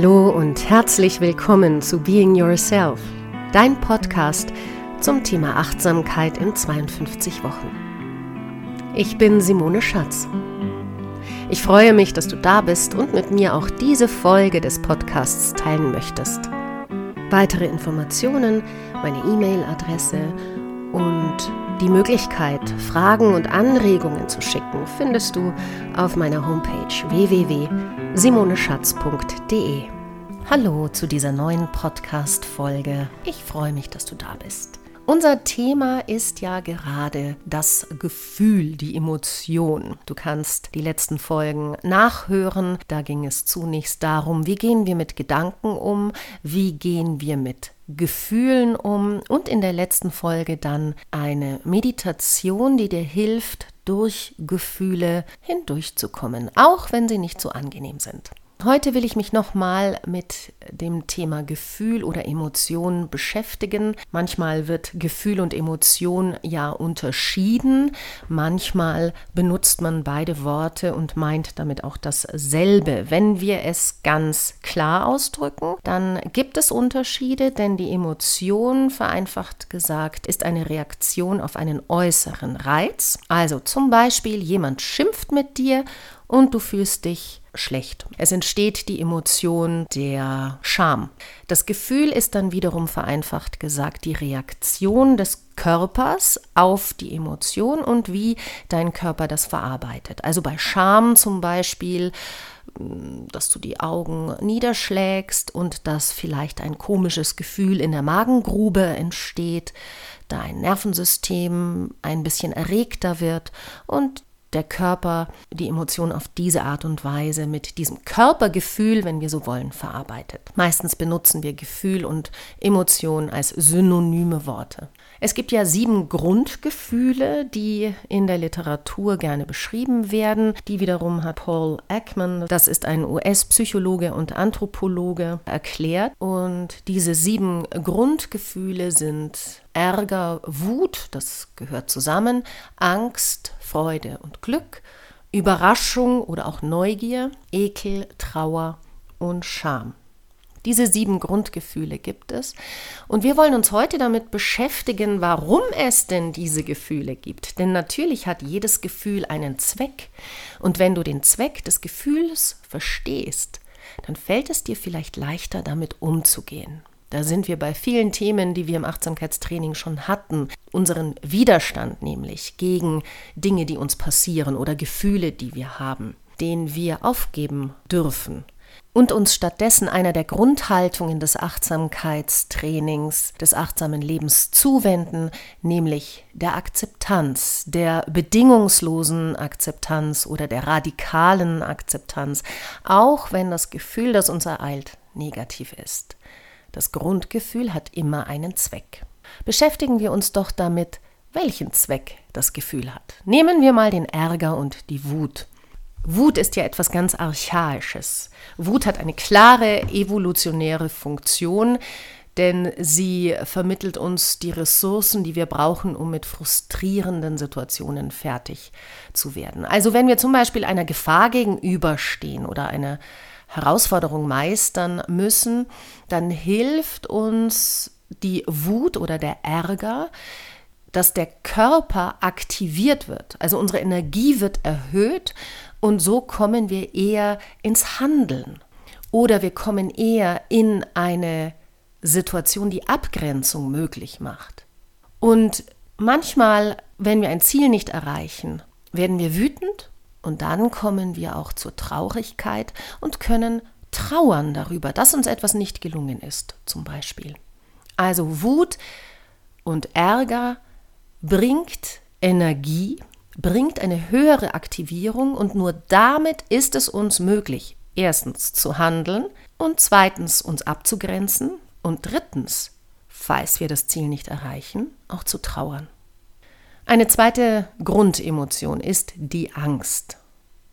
Hallo und herzlich willkommen zu Being Yourself, dein Podcast zum Thema Achtsamkeit in 52 Wochen. Ich bin Simone Schatz. Ich freue mich, dass du da bist und mit mir auch diese Folge des Podcasts teilen möchtest. Weitere Informationen, meine E-Mail-Adresse und die Möglichkeit, Fragen und Anregungen zu schicken, findest du auf meiner Homepage www.simoneschatz.de. Hallo zu dieser neuen Podcast-Folge. Ich freue mich, dass du da bist. Unser Thema ist ja gerade das Gefühl, die Emotion. Du kannst die letzten Folgen nachhören. Da ging es zunächst darum, wie gehen wir mit Gedanken um, wie gehen wir mit Gefühlen um und in der letzten Folge dann eine Meditation, die dir hilft, durch Gefühle hindurchzukommen, auch wenn sie nicht so angenehm sind. Heute will ich mich nochmal mit dem Thema Gefühl oder Emotion beschäftigen. Manchmal wird Gefühl und Emotion ja unterschieden. Manchmal benutzt man beide Worte und meint damit auch dasselbe. Wenn wir es ganz klar ausdrücken, dann gibt es Unterschiede, denn die Emotion, vereinfacht gesagt, ist eine Reaktion auf einen äußeren Reiz. Also zum Beispiel jemand schimpft mit dir und du fühlst dich schlecht. Es entsteht die Emotion der Scham. Das Gefühl ist dann wiederum vereinfacht gesagt die Reaktion des Körpers auf die Emotion und wie dein Körper das verarbeitet. Also bei Scham zum Beispiel mm, dass du die Augen niederschlägst und dass vielleicht ein komisches Gefühl in der Magengrube entsteht, dein Nervensystem ein bisschen erregter wird und der Körper die Emotion auf diese Art und Weise mit diesem Körpergefühl, wenn wir so wollen, verarbeitet. Meistens benutzen wir Gefühl und Emotion als synonyme Worte. Es gibt ja sieben Grundgefühle, die in der Literatur gerne beschrieben werden. Die wiederum hat Paul Ekman, das ist ein US-Psychologe und Anthropologe, erklärt. Und diese sieben Grundgefühle sind Ärger, Wut, das gehört zusammen, Angst, Freude und Glück, Überraschung oder auch Neugier, Ekel, Trauer und Scham. Diese sieben Grundgefühle gibt es. Und wir wollen uns heute damit beschäftigen, warum es denn diese Gefühle gibt. Denn natürlich hat jedes Gefühl einen Zweck. Und wenn du den Zweck des Gefühls verstehst, dann fällt es dir vielleicht leichter, damit umzugehen. Da sind wir bei vielen Themen, die wir im Achtsamkeitstraining schon hatten. Unseren Widerstand nämlich gegen Dinge, die uns passieren oder Gefühle, die wir haben, den wir aufgeben dürfen und uns stattdessen einer der Grundhaltungen des Achtsamkeitstrainings, des achtsamen Lebens zuwenden, nämlich der Akzeptanz, der bedingungslosen Akzeptanz oder der radikalen Akzeptanz, auch wenn das Gefühl, das uns ereilt, negativ ist. Das Grundgefühl hat immer einen Zweck. Beschäftigen wir uns doch damit, welchen Zweck das Gefühl hat. Nehmen wir mal den Ärger und die Wut. Wut ist ja etwas ganz Archaisches. Wut hat eine klare evolutionäre Funktion, denn sie vermittelt uns die Ressourcen, die wir brauchen, um mit frustrierenden Situationen fertig zu werden. Also wenn wir zum Beispiel einer Gefahr gegenüberstehen oder eine Herausforderung meistern müssen, dann hilft uns die Wut oder der Ärger, dass der Körper aktiviert wird. Also unsere Energie wird erhöht und so kommen wir eher ins Handeln. Oder wir kommen eher in eine Situation, die Abgrenzung möglich macht. Und manchmal, wenn wir ein Ziel nicht erreichen, werden wir wütend und dann kommen wir auch zur Traurigkeit und können trauern darüber, dass uns etwas nicht gelungen ist, zum Beispiel. Also Wut und Ärger bringt Energie, bringt eine höhere Aktivierung und nur damit ist es uns möglich, erstens zu handeln und zweitens uns abzugrenzen und drittens, falls wir das Ziel nicht erreichen, auch zu trauern. Eine zweite Grundemotion ist die Angst.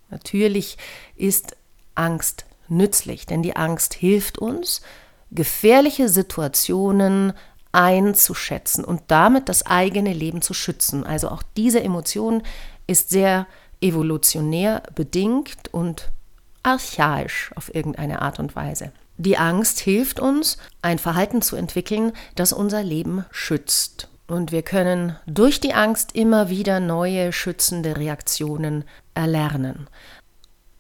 Natürlich ist Angst nützlich, denn die Angst hilft uns, gefährliche Situationen einzuschätzen und damit das eigene Leben zu schützen. Also auch diese Emotion ist sehr evolutionär bedingt und archaisch auf irgendeine Art und Weise. Die Angst hilft uns, ein Verhalten zu entwickeln, das unser Leben schützt. Und wir können durch die Angst immer wieder neue schützende Reaktionen erlernen.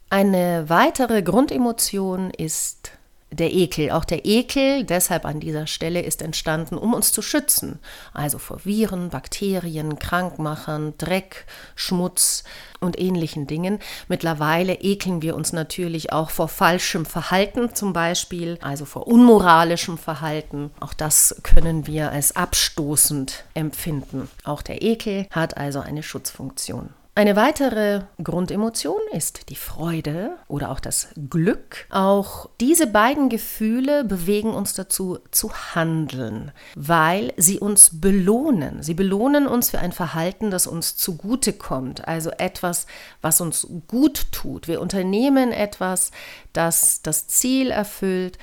Eine weitere Grundemotion ist der Ekel. Auch der Ekel, deshalb an dieser Stelle, ist entstanden, um uns zu schützen. Also vor Viren, Bakterien, Krankmachern, Dreck, Schmutz und ähnlichen Dingen. Mittlerweile ekeln wir uns natürlich auch vor falschem Verhalten zum Beispiel, also vor unmoralischem Verhalten. Auch das können wir als abstoßend empfinden. Auch der Ekel hat also eine Schutzfunktion. Eine weitere Grundemotion ist die Freude oder auch das Glück. Auch diese beiden Gefühle bewegen uns dazu zu handeln, weil sie uns belohnen. Sie belohnen uns für ein Verhalten, das uns zugute kommt, also etwas, was uns gut tut. Wir unternehmen etwas, das das Ziel erfüllt,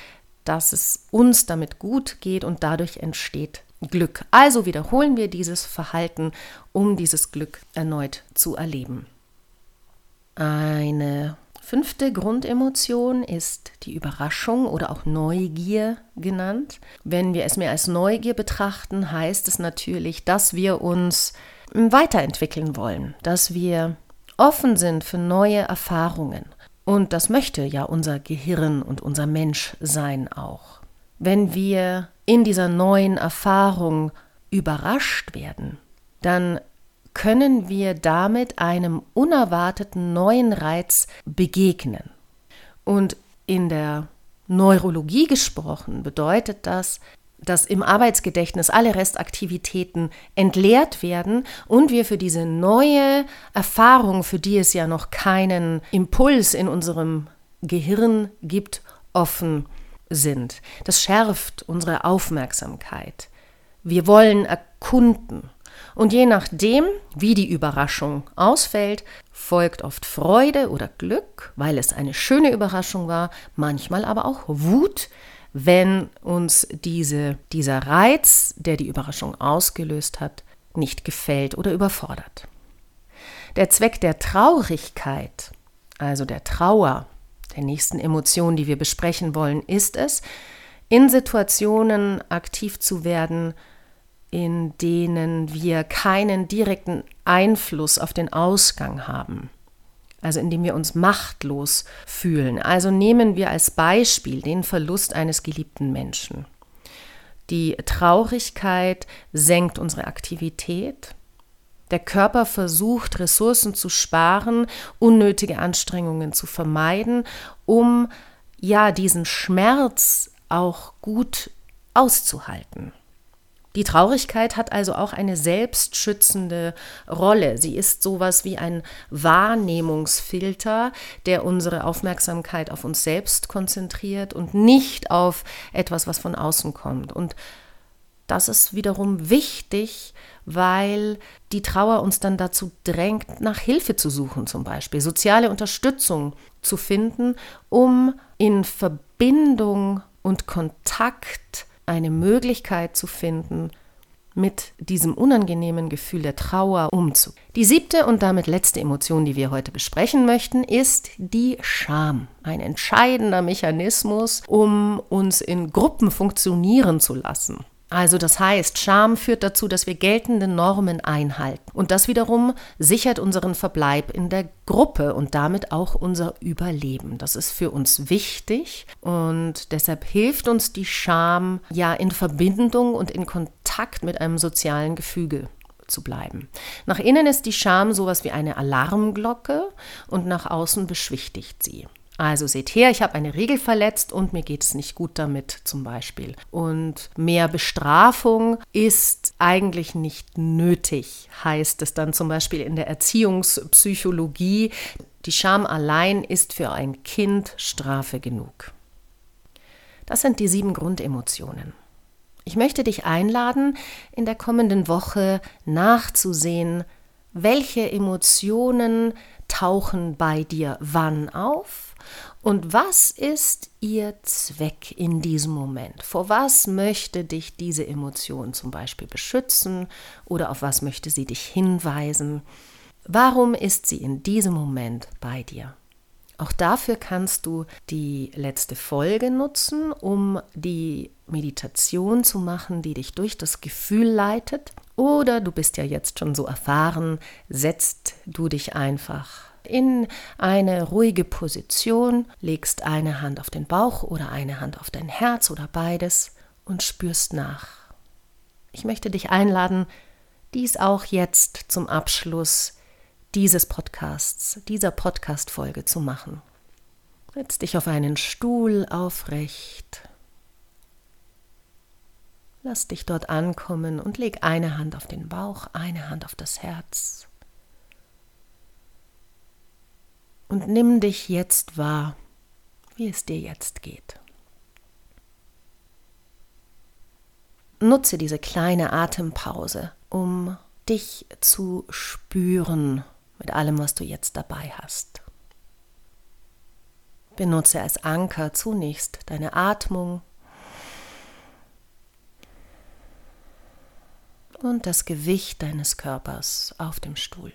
dass es uns damit gut geht und dadurch entsteht Glück. Also wiederholen wir dieses Verhalten, um dieses Glück erneut zu erleben. Eine fünfte Grundemotion ist die Überraschung oder auch Neugier genannt. Wenn wir es mehr als Neugier betrachten, heißt es natürlich, dass wir uns weiterentwickeln wollen, dass wir offen sind für neue Erfahrungen. Und das möchte ja unser Gehirn und unser Menschsein auch. Wenn wir in dieser neuen Erfahrung überrascht werden, dann können wir damit einem unerwarteten neuen Reiz begegnen. Und in der Neurologie gesprochen bedeutet das, dass im Arbeitsgedächtnis alle Restaktivitäten entleert werden und wir für diese neue Erfahrung, für die es ja noch keinen Impuls in unserem Gehirn gibt, offen sind. Das schärft unsere Aufmerksamkeit. Wir wollen erkunden. Und je nachdem, wie die Überraschung ausfällt, folgt oft Freude oder Glück, weil es eine schöne Überraschung war, manchmal aber auch Wut, wenn uns diese, dieser Reiz, der die Überraschung ausgelöst hat, nicht gefällt oder überfordert. Der Zweck der Traurigkeit, also der Trauer, der nächsten Emotion, die wir besprechen wollen, ist es, in Situationen aktiv zu werden, in denen wir keinen direkten Einfluss auf den Ausgang haben. Also indem wir uns machtlos fühlen. Also nehmen wir als Beispiel den Verlust eines geliebten Menschen. Die Traurigkeit senkt unsere Aktivität, der Körper versucht, Ressourcen zu sparen, unnötige Anstrengungen zu vermeiden, um ja diesen Schmerz auch gut auszuhalten. Die Traurigkeit hat also auch eine selbstschützende Rolle. Sie ist sowas wie ein Wahrnehmungsfilter, der unsere Aufmerksamkeit auf uns selbst konzentriert und nicht auf etwas, was von außen kommt. Und das ist wiederum wichtig, weil die Trauer uns dann dazu drängt, nach Hilfe zu suchen, zum Beispiel soziale Unterstützung zu finden, um in Verbindung und Kontakt eine Möglichkeit zu finden, mit diesem unangenehmen Gefühl der Trauer umzugehen. Die siebte und damit letzte Emotion, die wir heute besprechen möchten, ist die Scham. Ein entscheidender Mechanismus, um uns in Gruppen funktionieren zu lassen. Also das heißt, Scham führt dazu, dass wir geltende Normen einhalten. Und das wiederum sichert unseren Verbleib in der Gruppe und damit auch unser Überleben. Das ist für uns wichtig und deshalb hilft uns die Scham ja in Verbindung und in Kontakt mit einem sozialen Gefüge zu bleiben. Nach innen ist die Scham sowas wie eine Alarmglocke und nach außen beschwichtigt sie. Also seht her, ich habe eine Regel verletzt und mir geht es nicht gut damit zum Beispiel. Und mehr Bestrafung ist eigentlich nicht nötig, heißt es dann zum Beispiel in der Erziehungspsychologie. Die Scham allein ist für ein Kind Strafe genug. Das sind die sieben Grundemotionen. Ich möchte dich einladen, in der kommenden Woche nachzusehen, welche Emotionen tauchen bei dir wann auf und was ist ihr Zweck in diesem Moment? Vor was möchte dich diese Emotion zum Beispiel beschützen oder auf was möchte sie dich hinweisen? Warum ist sie in diesem Moment bei dir? Auch dafür kannst du die letzte Folge nutzen, um die Meditation zu machen, die dich durch das Gefühl leitet. Oder du bist ja jetzt schon so erfahren, setzt du dich einfach in eine ruhige Position, legst eine Hand auf den Bauch oder eine Hand auf dein Herz oder beides und spürst nach. Ich möchte dich einladen, dies auch jetzt zum Abschluss dieses Podcasts, dieser Podcast-Folge zu machen. Setz dich auf einen Stuhl aufrecht. Lass dich dort ankommen und leg eine Hand auf den Bauch, eine Hand auf das Herz. Und nimm dich jetzt wahr, wie es dir jetzt geht. Nutze diese kleine Atempause, um dich zu spüren mit allem, was du jetzt dabei hast. Benutze als Anker zunächst deine Atmung und das Gewicht deines Körpers auf dem Stuhl.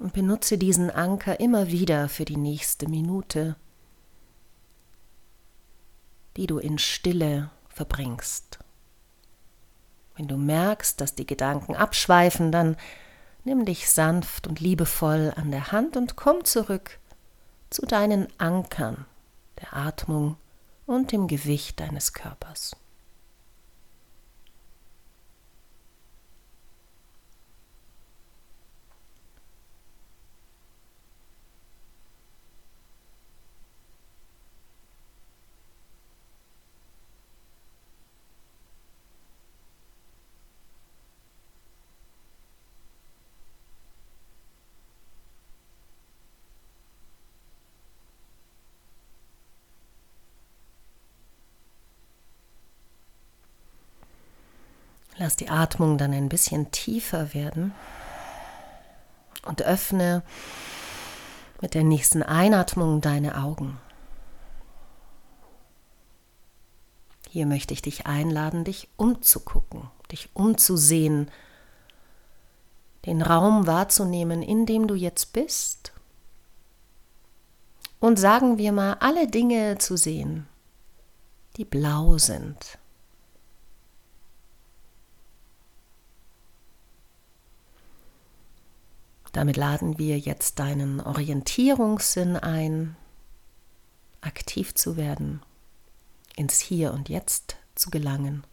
Und benutze diesen Anker immer wieder für die nächste Minute, die du in Stille verbringst. Wenn du merkst, dass die Gedanken abschweifen, dann nimm dich sanft und liebevoll an der Hand und komm zurück zu deinen Ankern, der Atmung und dem Gewicht deines Körpers. Lass die Atmung dann ein bisschen tiefer werden und öffne mit der nächsten Einatmung deine Augen. Hier möchte ich dich einladen, dich umzugucken, dich umzusehen, den Raum wahrzunehmen, in dem du jetzt bist. Und sagen wir mal, alle Dinge zu sehen, die blau sind, Damit laden wir jetzt deinen Orientierungssinn ein, aktiv zu werden, ins Hier und Jetzt zu gelangen.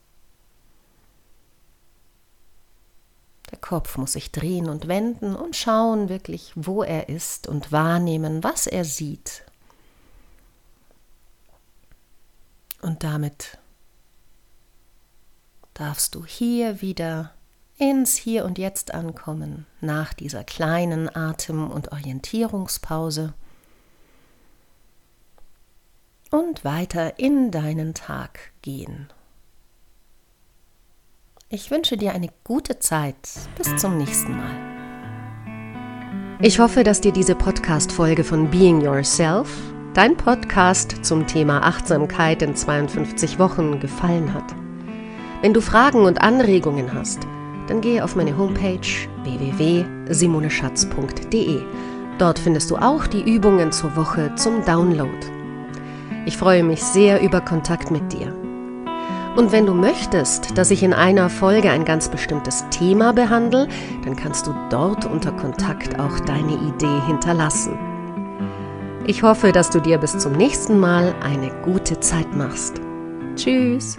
Der Kopf muss sich drehen und wenden und schauen wirklich, wo er ist und wahrnehmen, was er sieht. Und damit darfst du hier wieder ins Hier und Jetzt ankommen nach dieser kleinen Atem- und Orientierungspause und weiter in deinen Tag gehen. Ich wünsche dir eine gute Zeit. Bis zum nächsten Mal. Ich hoffe, dass dir diese Podcast-Folge von Being Yourself, dein Podcast zum Thema Achtsamkeit in 52 Wochen, gefallen hat. Wenn du Fragen und Anregungen hast, dann gehe auf meine Homepage www.simoneschatz.de. Dort findest du auch die Übungen zur Woche zum Download. Ich freue mich sehr über Kontakt mit dir. Und wenn du möchtest, dass ich in einer Folge ein ganz bestimmtes Thema behandle, dann kannst du dort unter Kontakt auch deine Idee hinterlassen. Ich hoffe, dass du dir bis zum nächsten Mal eine gute Zeit machst. Tschüss!